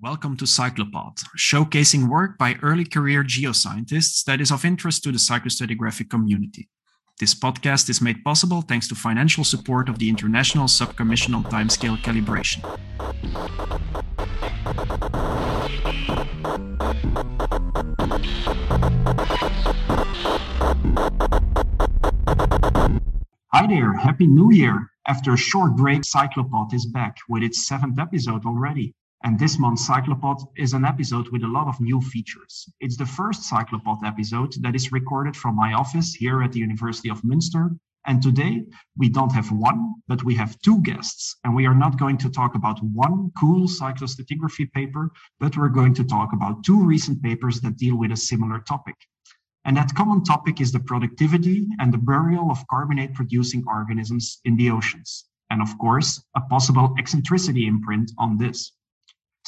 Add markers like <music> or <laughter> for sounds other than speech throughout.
Welcome to Cyclopod, showcasing work by early career geoscientists that is of interest to the cyclostratigraphic community. This podcast is made possible thanks to financial support of the International Subcommission on Timescale Calibration. Hi there, Happy New Year! After a short break, Cyclopod is back with its seventh episode already. And this month's Cyclopod is an episode with a lot of new features. It's the first Cyclopod episode that is recorded from my office here at the University of Münster. And today we don't have one, but we have two guests. And we are not going to talk about one cool cyclostratigraphy paper, but we're going to talk about two recent papers that deal with a similar topic. And that common topic is the productivity and the burial of carbonate producing organisms in the oceans. And of course, a possible eccentricity imprint on this.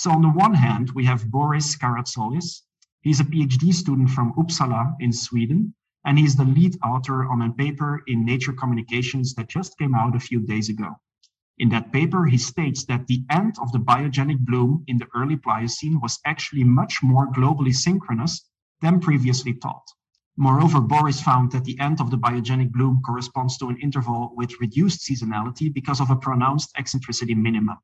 So on the one hand, we have Boris Karatsolis. He's a PhD student from Uppsala in Sweden, and he's the lead author on a paper in Nature Communications that just came out a few days ago. In that paper, he states that the end of the biogenic bloom in the early Pliocene was actually much more globally synchronous than previously thought. Moreover, Boris found that the end of the biogenic bloom corresponds to an interval with reduced seasonality because of a pronounced eccentricity minimum.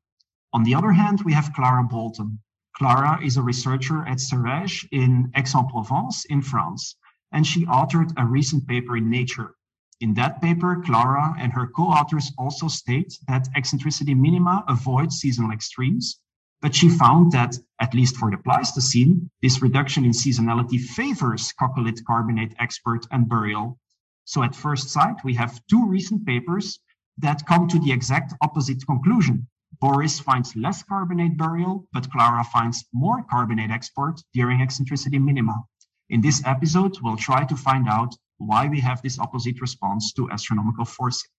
On the other hand, we have Clara Bolton. Clara is a researcher at Cerege in Aix-en-Provence in France, and she authored a recent paper in Nature. In that paper, Clara and her co-authors also state that eccentricity minima avoid seasonal extremes, but she found that, at least for the Pleistocene, this reduction in seasonality favors coccolith carbonate export and burial. So at first sight, we have two recent papers that come to the exact opposite conclusion. Boris finds less carbonate burial, but Clara finds more carbonate export during eccentricity minima. In this episode, we'll try to find out why we have this opposite response to astronomical forcing.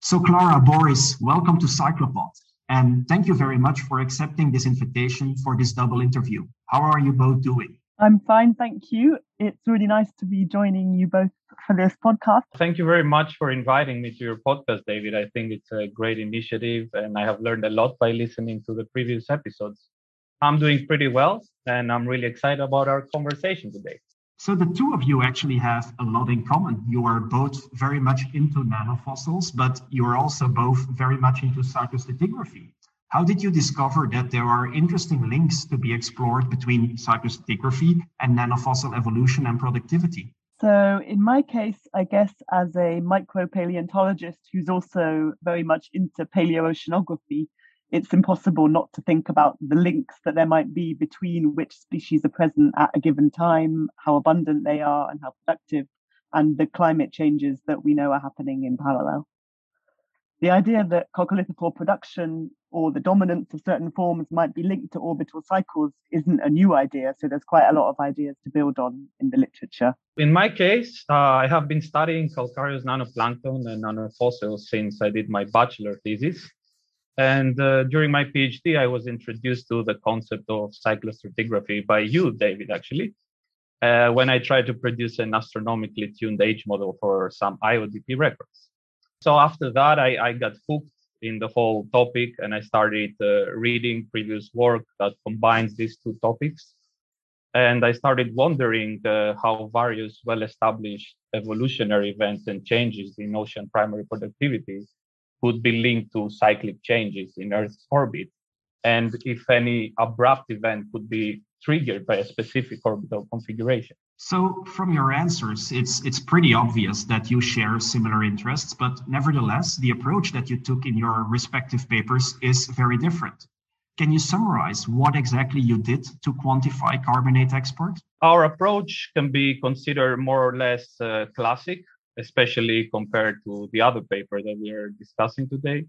So Clara, Boris, welcome to Cyclopod. And thank you very much for accepting this invitation for this double interview. How are you both doing? I'm fine, thank you. It's really nice to be joining you both for this podcast. Thank you very much for inviting me to your podcast, David. I think it's a great initiative and I have learned a lot by listening to the previous episodes. I'm doing pretty well and I'm really excited about our conversation today. So, the two of you actually have a lot in common. You are both very much into nanofossils, but you are also both very much into cyclostratigraphy. How did you discover that there are interesting links to be explored between cyclostratigraphy and nanofossil evolution and productivity? So, in my case, I guess as a micropaleontologist who's also very much into paleoceanography, it's impossible not to think about the links that there might be between which species are present at a given time, how abundant they are, and how productive, and the climate changes that we know are happening in parallel. The idea that coccolithophore production or the dominance of certain forms might be linked to orbital cycles isn't a new idea. So there's quite a lot of ideas to build on in the literature. In my case, uh, I have been studying calcareous nanoplankton and nanofossils since I did my bachelor thesis. And uh, during my PhD, I was introduced to the concept of cyclostratigraphy by you, David, actually, uh, when I tried to produce an astronomically tuned age model for some IODP records. So after that, I, I got hooked in the whole topic and I started uh, reading previous work that combines these two topics. And I started wondering uh, how various well established evolutionary events and changes in ocean primary productivity could be linked to cyclic changes in Earth's orbit. And if any abrupt event could be triggered by a specific orbital configuration. So, from your answers, it's it's pretty obvious that you share similar interests, but nevertheless, the approach that you took in your respective papers is very different. Can you summarize what exactly you did to quantify carbonate export? Our approach can be considered more or less uh, classic, especially compared to the other paper that we are discussing today.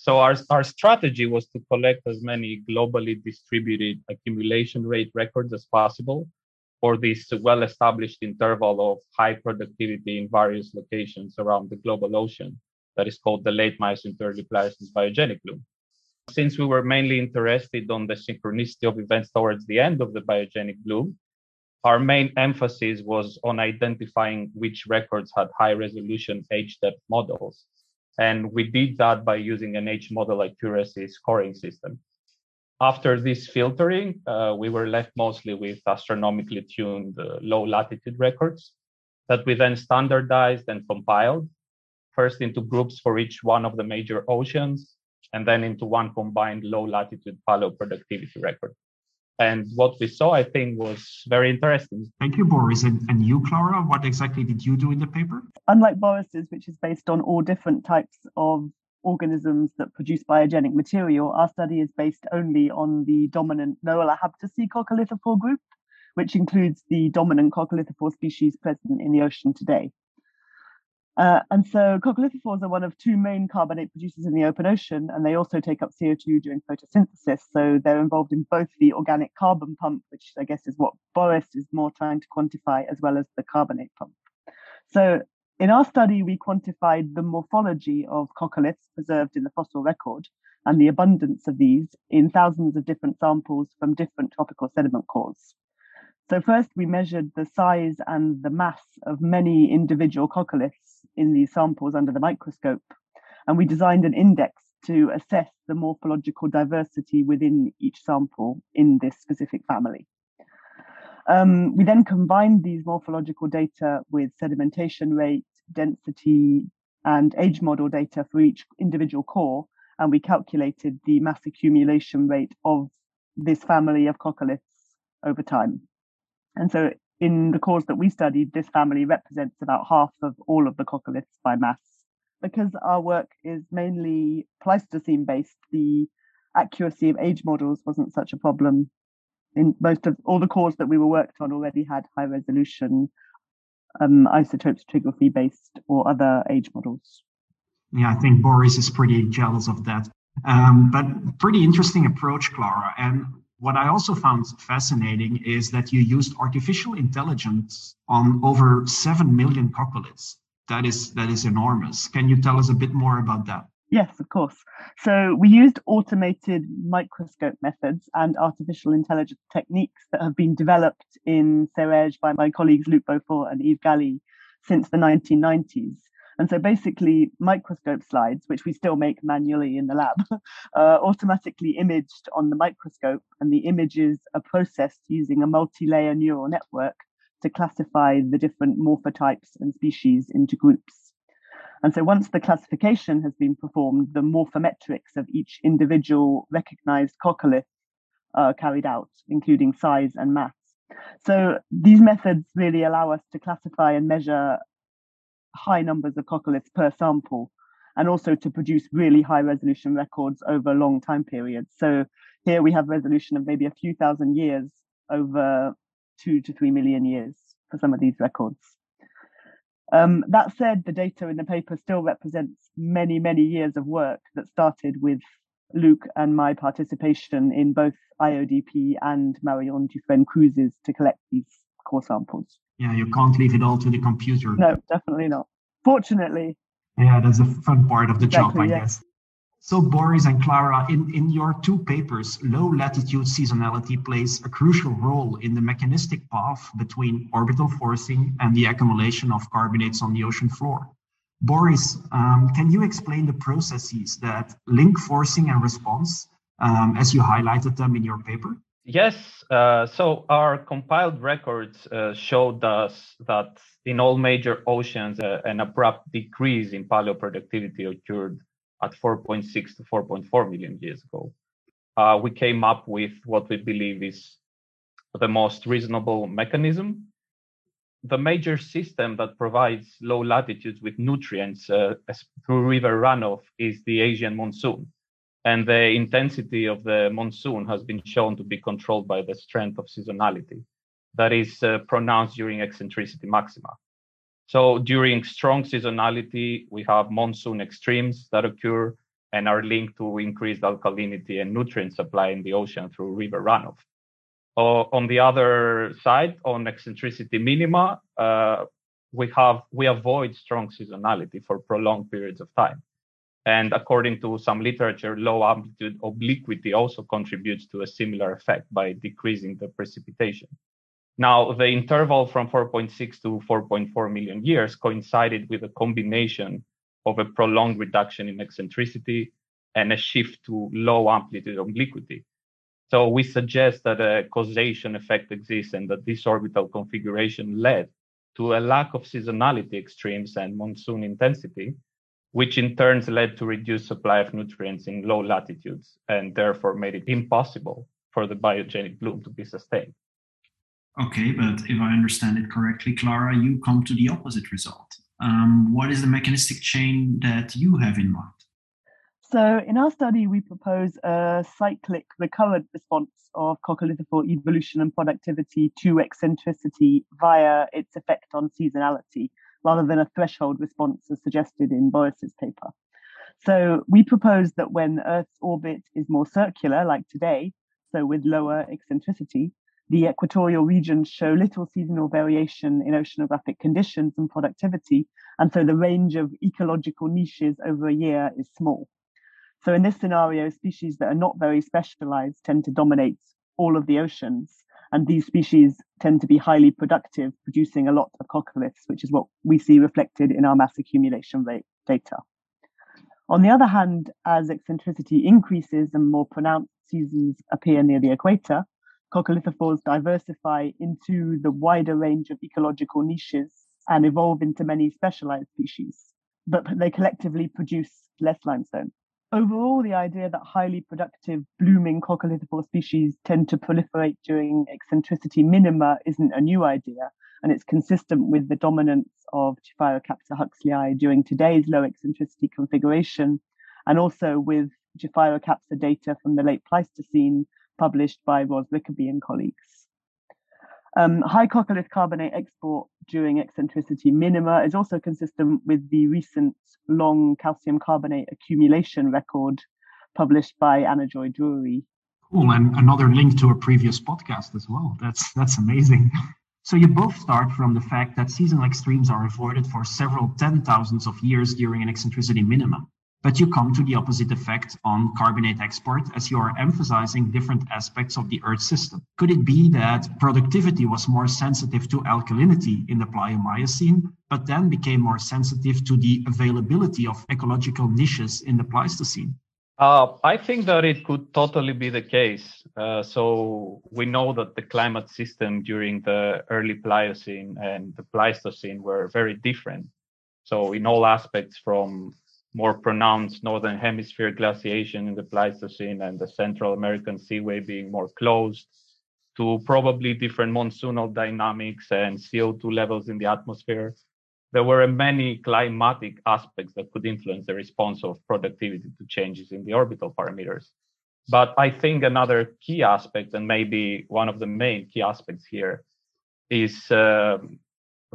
So our, our strategy was to collect as many globally distributed accumulation rate records as possible for this well-established interval of high productivity in various locations around the global ocean that is called the late Miocene to early Pliocene biogenic bloom. Since we were mainly interested on the synchronicity of events towards the end of the biogenic bloom, our main emphasis was on identifying which records had high resolution age depth models. And we did that by using an age model accuracy scoring system. After this filtering, uh, we were left mostly with astronomically tuned uh, low latitude records that we then standardized and compiled, first into groups for each one of the major oceans, and then into one combined low latitude paleoproductivity record. And what we saw, I think, was very interesting. Thank you, Boris. And, and you, Clara, what exactly did you do in the paper? Unlike Boris's, which is based on all different types of organisms that produce biogenic material, our study is based only on the dominant Noelaerhabdaceae coccolithophore group, which includes the dominant coccolithophore species present in the ocean today. Uh, and so coccolithophores are one of two main carbonate producers in the open ocean, and they also take up CO2 during photosynthesis. So they're involved in both the organic carbon pump, which I guess is what Boris is more trying to quantify, as well as the carbonate pump. So in our study, we quantified the morphology of coccoliths preserved in the fossil record and the abundance of these in thousands of different samples from different tropical sediment cores. So first, we measured the size and the mass of many individual coccoliths in these samples under the microscope, and we designed an index to assess the morphological diversity within each sample in this specific family. Um, we then combined these morphological data with sedimentation rate, density, and age model data for each individual core, and we calculated the mass accumulation rate of this family of coccoliths over time. And so in the cores that we studied, this family represents about half of all of the coccoliths by mass. Because our work is mainly Pleistocene based, the accuracy of age models wasn't such a problem. In most of all the cores that we were worked on already had high resolution um, isotope stratigraphy based or other age models. Yeah, I think Boris is pretty jealous of that. Um, but pretty interesting approach, Clara. And what I also found fascinating is that you used artificial intelligence on over 7 million coccoliths. That is, that is enormous. Can you tell us a bit more about that? Yes, of course. So we used automated microscope methods and artificial intelligence techniques that have been developed in CEREGE by my colleagues Luc Beaufort and Yves Gally since the 1990s. And so basically, microscope slides, which we still make manually in the lab, <laughs> are automatically imaged on the microscope, and the images are processed using a multi layer neural network to classify the different morphotypes and species into groups. And so once the classification has been performed, the morphometrics of each individual recognized coccolith are carried out, including size and mass. So these methods really allow us to classify and measure high numbers of coccoliths per sample and also to produce really high resolution records over long time periods. So here we have resolution of maybe a few thousand years over two to three million years for some of these records. Um, that said, the data in the paper still represents many, many years of work that started with Luc and my participation in both IODP and Marion Dufresne cruises to collect these core samples. Yeah, you can't leave it all to the computer. No, definitely not. Fortunately. Yeah, that's the fun part of the exactly, job, I yeah. guess. So, Boris and Clara, in, in your two papers, low latitude seasonality plays a crucial role in the mechanistic path between orbital forcing and the accumulation of carbonates on the ocean floor. Boris, um, can you explain the processes that link forcing and response um, as you highlighted them in your paper? Yes. Uh, so our compiled records uh, showed us that in all major oceans, uh, an abrupt decrease in paleoproductivity occurred at 4.6 to 4.4 million years ago. Uh, we came up with what we believe is the most reasonable mechanism. The major system that provides low latitudes with nutrients uh, through river runoff is the Asian monsoon. And the intensity of the monsoon has been shown to be controlled by the strength of seasonality that is uh, pronounced during eccentricity maxima. So during strong seasonality, we have monsoon extremes that occur and are linked to increased alkalinity and nutrient supply in the ocean through river runoff. Uh, on the other side, on eccentricity minima, uh, we have we avoid strong seasonality for prolonged periods of time. And according to some literature, low amplitude obliquity also contributes to a similar effect by decreasing the precipitation. Now, the interval from 4.6 to 4.4 million years coincided with a combination of a prolonged reduction in eccentricity and a shift to low amplitude obliquity. So we suggest that a causation effect exists and that this orbital configuration led to a lack of seasonality extremes and monsoon intensity, which in turn led to reduced supply of nutrients in low latitudes and therefore made it impossible for the biogenic bloom to be sustained. Okay, but if I understand it correctly, Clara, you come to the opposite result. Um, what is the mechanistic chain that you have in mind? So, in our study, we propose a cyclic recurrent response of coccolithophore evolution and productivity to eccentricity via its effect on seasonality, rather than a threshold response as suggested in Boris's paper. So, we propose that when Earth's orbit is more circular, like today, so with lower eccentricity, the equatorial regions show little seasonal variation in oceanographic conditions and productivity, and so the range of ecological niches over a year is small. So in this scenario, species that are not very specialized tend to dominate all of the oceans. And these species tend to be highly productive, producing a lot of coccoliths, which is what we see reflected in our mass accumulation rate data. On the other hand, as eccentricity increases and more pronounced seasons appear near the equator, coccolithophores diversify into the wider range of ecological niches and evolve into many specialized species, but they collectively produce less limestone. Overall, the idea that highly productive blooming coccolithophore species tend to proliferate during eccentricity minima isn't a new idea, and it's consistent with the dominance of Gephyrocapsa huxleyi during today's low eccentricity configuration, and also with Gephyrocapsa data from the late Pleistocene published by Ros Rickaby and colleagues. Um, high coccolith carbonate export during eccentricity minima is also consistent with the recent long calcium carbonate accumulation record published by Anna Joy Drury. Cool, and another link to a previous podcast as well. That's that's amazing. So you both start from the fact that seasonal extremes are avoided for several ten thousands of years during an eccentricity minimum but you come to the opposite effect on carbonate export as you are emphasizing different aspects of the Earth system. Could it be that productivity was more sensitive to alkalinity in the Plio-Miocene, but then became more sensitive to the availability of ecological niches in the Pleistocene? Uh, I think that it could totally be the case. Uh, so we know that the climate system during the early Pliocene and the Pleistocene were very different. So in all aspects, from more pronounced northern hemisphere glaciation in the Pleistocene and the Central American Seaway being more closed, to probably different monsoonal dynamics and CO2 levels in the atmosphere. There were many climatic aspects that could influence the response of productivity to changes in the orbital parameters. But I think another key aspect, and maybe one of the main key aspects here, is uh,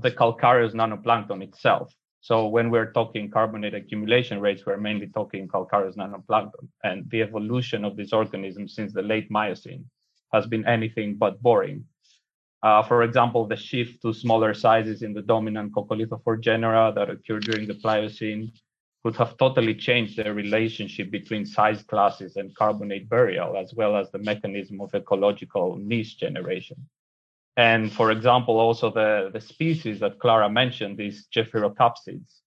the calcareous nanoplankton itself. So when we're talking carbonate accumulation rates, we're mainly talking calcareous nanoplankton. And the evolution of this organism since the late Miocene has been anything but boring. Uh, for example, the shift to smaller sizes in the dominant coccolithophore genera that occurred during the Pliocene could have totally changed the relationship between size classes and carbonate burial, as well as the mechanism of ecological niche generation. And for example, also the, the species that Clara mentioned, these Gephyrocapsids,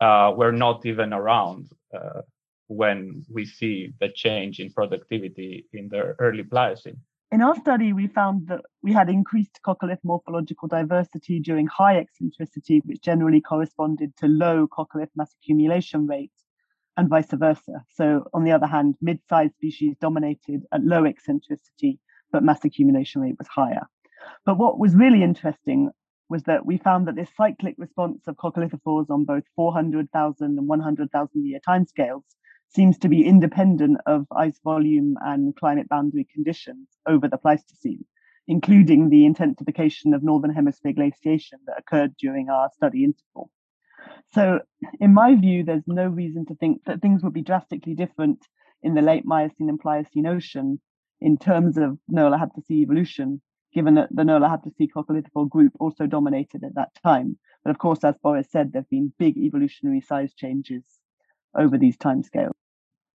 uh, were not even around uh, when we see the change in productivity in the early Pliocene. In our study, we found that we had increased coccolith morphological diversity during high eccentricity, which generally corresponded to low coccolith mass accumulation rates, and vice versa. So, on the other hand, mid sized species dominated at low eccentricity, but mass accumulation rate was higher. But what was really interesting was that we found that this cyclic response of coccolithophores on both 400,000 and 100,000 year timescales seems to be independent of ice volume and climate boundary conditions over the Pleistocene, including the intensification of Northern Hemisphere glaciation that occurred during our study interval. So, in my view, there's no reason to think that things would be drastically different in the late Miocene and Pliocene Ocean in terms of Noelaerhabdaceae evolution given that the Noelaerhabdaceae coccolithophore group also dominated at that time. But of course, as Boris said, there have been big evolutionary size changes over these timescales.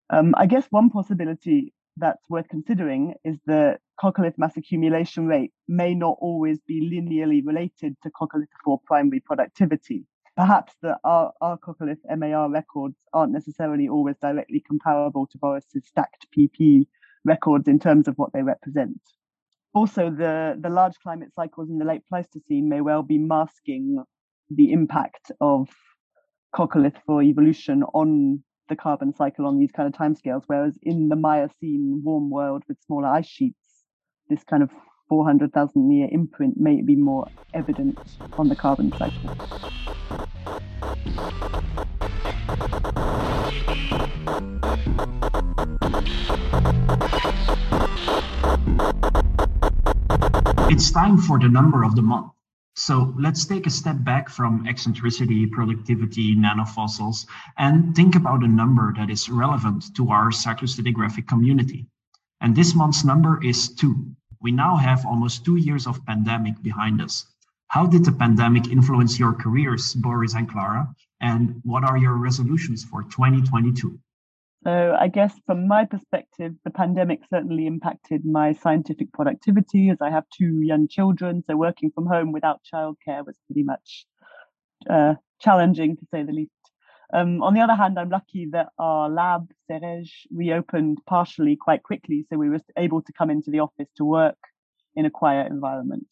Um, I guess one possibility that's worth considering is that coccolith mass accumulation rate may not always be linearly related to coccolithophore primary productivity. Perhaps the our, our coccolith MAR records aren't necessarily always directly comparable to Boris's stacked PP records in terms of what they represent. Also, the, the large climate cycles in the late Pleistocene may well be masking the impact of coccolith for evolution on the carbon cycle on these kind of timescales, whereas in the Miocene warm world with smaller ice sheets, this kind of 400,000 year imprint may be more evident on the carbon cycle. It's time for the number of the month. So let's take a step back from eccentricity, productivity, nanofossils, and think about a number that is relevant to our cyclostratigraphic community. And this month's number is two. We now have almost two years of pandemic behind us. How did the pandemic influence your careers, Boris and Clara? And what are your resolutions for 2022? So, I guess from my perspective, the pandemic certainly impacted my scientific productivity as I have two young children. So, working from home without childcare was pretty much uh, challenging to say the least. Um, on the other hand, I'm lucky that our lab, CEREGE, reopened partially quite quickly. So, we were able to come into the office to work in a quiet environment.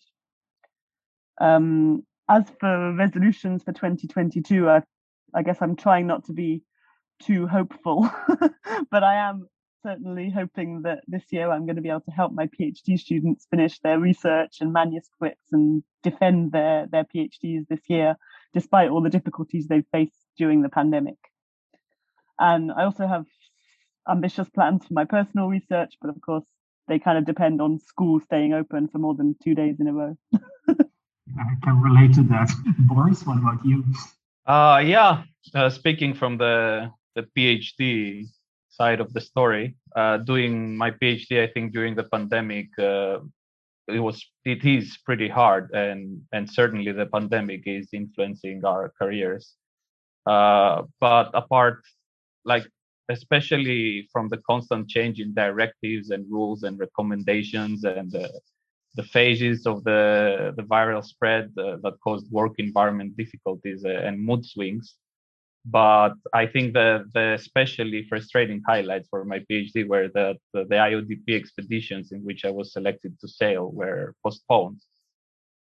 Um, as for resolutions for 2022, I, I guess I'm trying not to be too hopeful, <laughs> but I am certainly hoping that this year I'm going to be able to help my PhD students finish their research and manuscripts and defend their, their PhDs this year, despite all the difficulties they've faced during the pandemic. And I also have ambitious plans for my personal research, but of course, they kind of depend on school staying open for more than two days in a row. <laughs> I can relate to that. <laughs> Boris, what about you? Uh, yeah, uh, speaking from the the PhD side of the story. Uh, doing my PhD, I think during the pandemic, uh, it was it is pretty hard, and and certainly the pandemic is influencing our careers. Uh, but apart, like especially from the constant change in directives and rules and recommendations and the the phases of the the viral spread uh, that caused work environment difficulties uh, and mood swings but I think the the especially frustrating highlights for my PhD were that the, the, IODP expeditions in which I was selected to sail were postponed.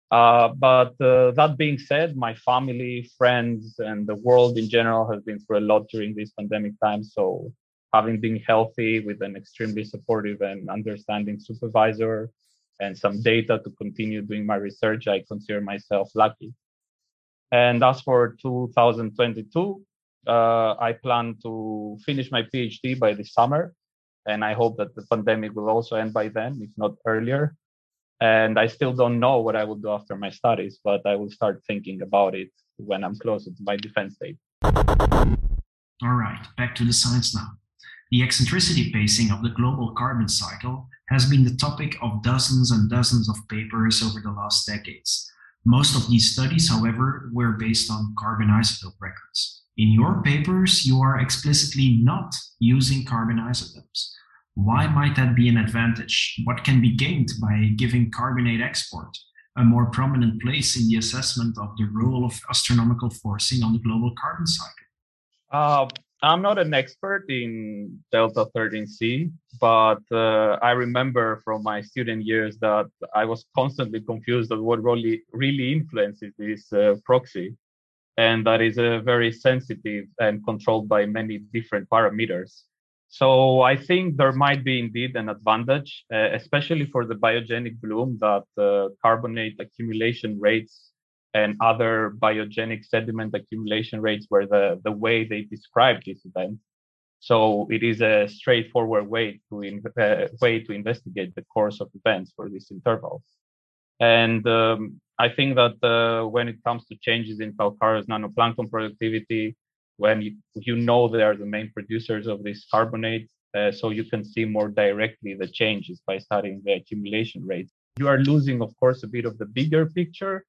Uh, but uh, that being said, my family, friends, and the world in general has been through a lot during this pandemic time. So, having been healthy with an extremely supportive and understanding supervisor and some data to continue doing my research, I consider myself lucky. And as for 2022, uh, I plan to finish my PhD by the summer, and I hope that the pandemic will also end by then, if not earlier. And I still don't know what I will do after my studies, but I will start thinking about it when I'm closer to my defense date. All right, back to the science now. The eccentricity pacing of the global carbon cycle has been the topic of dozens and dozens of papers over the last decades. Most of these studies, however, were based on carbon isotope records. In your papers, you are explicitly not using carbon isotopes. Why might that be an advantage? What can be gained by giving carbonate export a more prominent place in the assessment of the role of astronomical forcing on the global carbon cycle? Uh, I'm not an expert in Delta 13C, but uh, I remember from my student years that I was constantly confused on what really, really influences this uh, proxy and that is uh, very sensitive and controlled by many different parameters. So I think there might be indeed an advantage, uh, especially for the biogenic bloom, that uh, carbonate accumulation rates and other biogenic sediment accumulation rates were the, the way they described this event. So it is a straightforward way to in, uh, way to investigate the course of events for these intervals. And um, I think that uh, when it comes to changes in calcareous nanoplankton productivity, when you, you know they are the main producers of these carbonates, uh, so you can see more directly the changes by studying the accumulation rates. You are losing, of course, a bit of the bigger picture,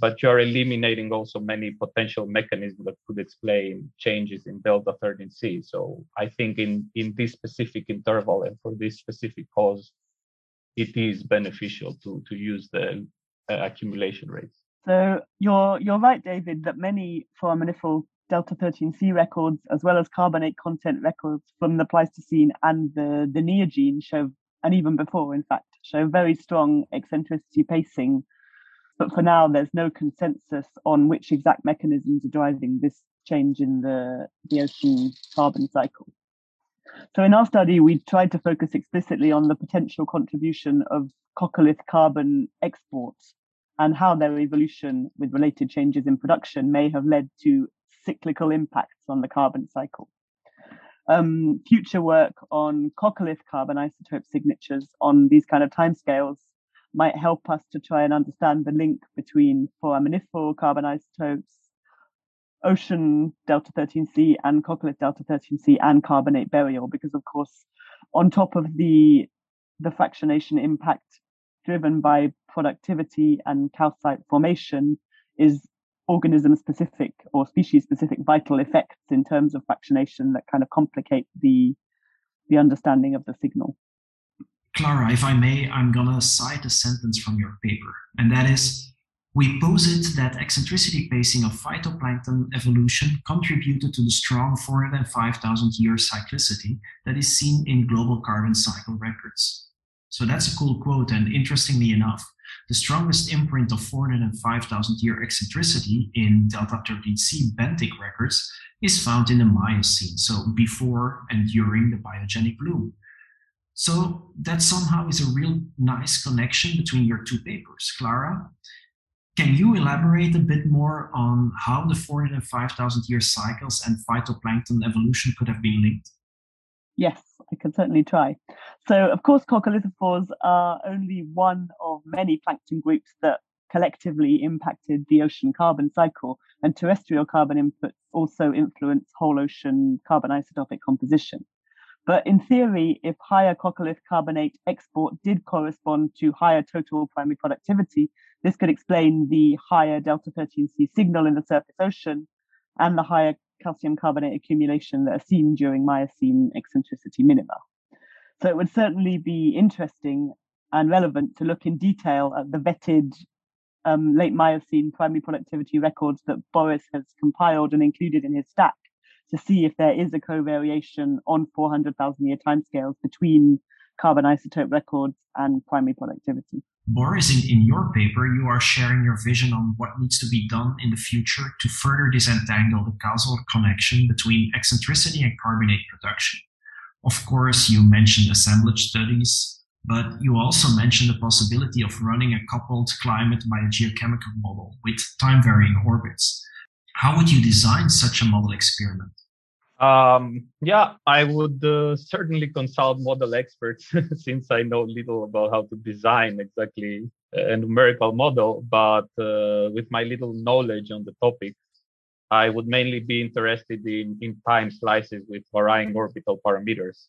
but you are eliminating also many potential mechanisms that could explain changes in delta 13C. So I think in, in this specific interval and for this specific cause, it is beneficial to to use the Uh, accumulation rates. So you're you're right, David, that many foraminiferal delta 13C records, as well as carbonate content records from the Pleistocene and the, the Neogene, show and even before, in fact, show very strong eccentricity pacing. But for now, there's no consensus on which exact mechanisms are driving this change in the, the ocean carbon cycle. So in our study, we tried to focus explicitly on the potential contribution of coccolith carbon exports and how their evolution with related changes in production may have led to cyclical impacts on the carbon cycle. Um, future work on coccolith carbon isotope signatures on these kind of timescales might help us to try and understand the link between foraminiferal carbon isotopes, ocean delta 13C and coccolith delta 13C and carbonate burial, because of course, on top of the the fractionation impact driven by productivity and calcite formation is organism specific or species specific vital effects in terms of fractionation that kind of complicate the the understanding of the signal. Clara, if I may, I'm gonna cite a sentence from your paper, and that is we posit that eccentricity pacing of phytoplankton evolution contributed to the strong 405,000 year cyclicity that is seen in global carbon cycle records. So that's a cool quote, and interestingly enough, the strongest imprint of 405,000 year eccentricity in delta 13C benthic records is found in the Miocene, so before and during the biogenic bloom. So that somehow is a real nice connection between your two papers. Clara, can you elaborate a bit more on how the 405,000 year cycles and phytoplankton evolution could have been linked? Yes, I can certainly try. So, of course, coccolithophores are only one of many plankton groups that collectively impacted the ocean carbon cycle, and terrestrial carbon inputs also influence whole ocean carbon isotopic composition. But in theory, if higher coccolith carbonate export did correspond to higher total primary productivity, this could explain the higher delta 13C signal in the surface ocean and the higher calcium carbonate accumulation that are seen during Miocene eccentricity minima. So it would certainly be interesting and relevant to look in detail at the vetted um, late Miocene primary productivity records that Boris has compiled and included in his stack to see if there is a covariation on 400,000 year timescales between carbon isotope records and primary productivity. Boris, in, in your paper, you are sharing your vision on what needs to be done in the future to further disentangle the causal connection between eccentricity and carbonate production. Of course, you mentioned assemblage studies, but you also mentioned the possibility of running a coupled climate biogeochemical model with time varying orbits. How would you design such a model experiment? Um, yeah, I would uh, certainly consult model experts <laughs> since I know little about how to design exactly a numerical model. But uh, with my little knowledge on the topic, I would mainly be interested in, in time slices with varying orbital parameters.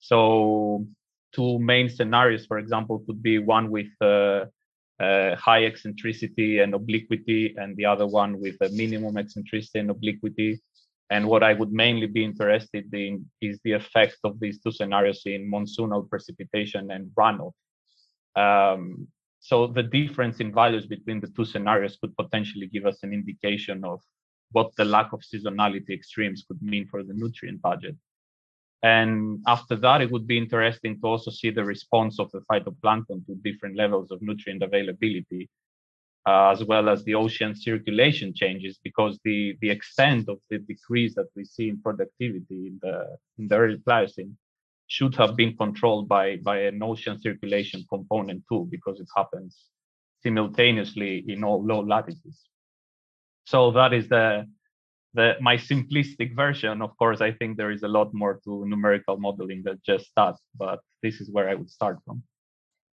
So, two main scenarios, for example, could be one with uh, uh, high eccentricity and obliquity, and the other one with a minimum eccentricity and obliquity. And what I would mainly be interested in is the effect of these two scenarios in monsoonal precipitation and runoff. Um, so the difference in values between the two scenarios could potentially give us an indication of what the lack of seasonality extremes could mean for the nutrient budget. And after that, it would be interesting to also see the response of the phytoplankton to different levels of nutrient availability, uh, as well as the ocean circulation changes, because the, the extent of the decrease that we see in productivity in the, in the early Pliocene should have been controlled by, by an ocean circulation component too, because it happens simultaneously in all low latitudes. So that is the the my simplistic version of course i think there is a lot more to numerical modeling than just that but this is where i would start from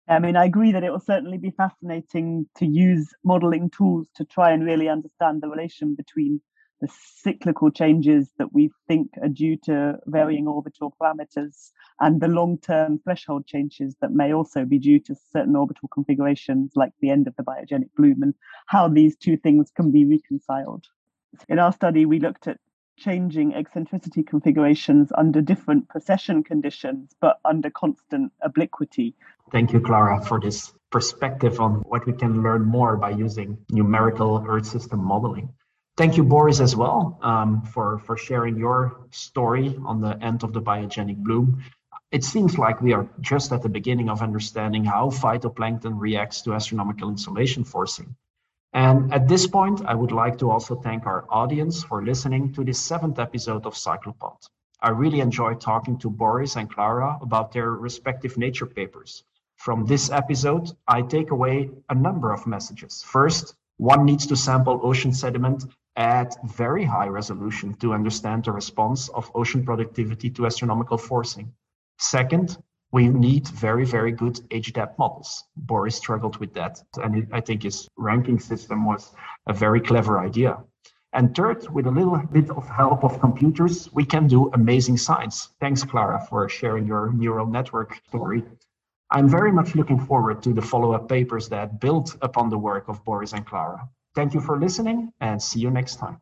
i mean i agree that it will certainly be fascinating to use modeling tools to try and really understand the relation between the cyclical changes that we think are due to varying mm. orbital parameters and the long-term threshold changes that may also be due to certain orbital configurations like the end of the biogenic bloom and how these two things can be reconciled in our study, we looked at changing eccentricity configurations under different precession conditions, but under constant obliquity. Thank you, Clara, for this perspective on what we can learn more by using numerical Earth system modeling. Thank you, Boris, as well, um, for, for sharing your story on the end of the biogenic bloom. It seems like we are just at the beginning of understanding how phytoplankton reacts to astronomical insolation forcing. And at this point, I would like to also thank our audience for listening to this seventh episode of Cyclopod. I really enjoyed talking to Boris and Clara about their respective nature papers. From this episode, I take away a number of messages. First, one needs to sample ocean sediment at very high resolution to understand the response of ocean productivity to astronomical forcing. Second, we need very, very good age depth models. Boris struggled with that, and I think his ranking system was a very clever idea. And third, with a little bit of help of computers, we can do amazing science. Thanks, Clara, for sharing your neural network story. I'm very much looking forward to the follow-up papers that build upon the work of Boris and Clara. Thank you for listening and see you next time.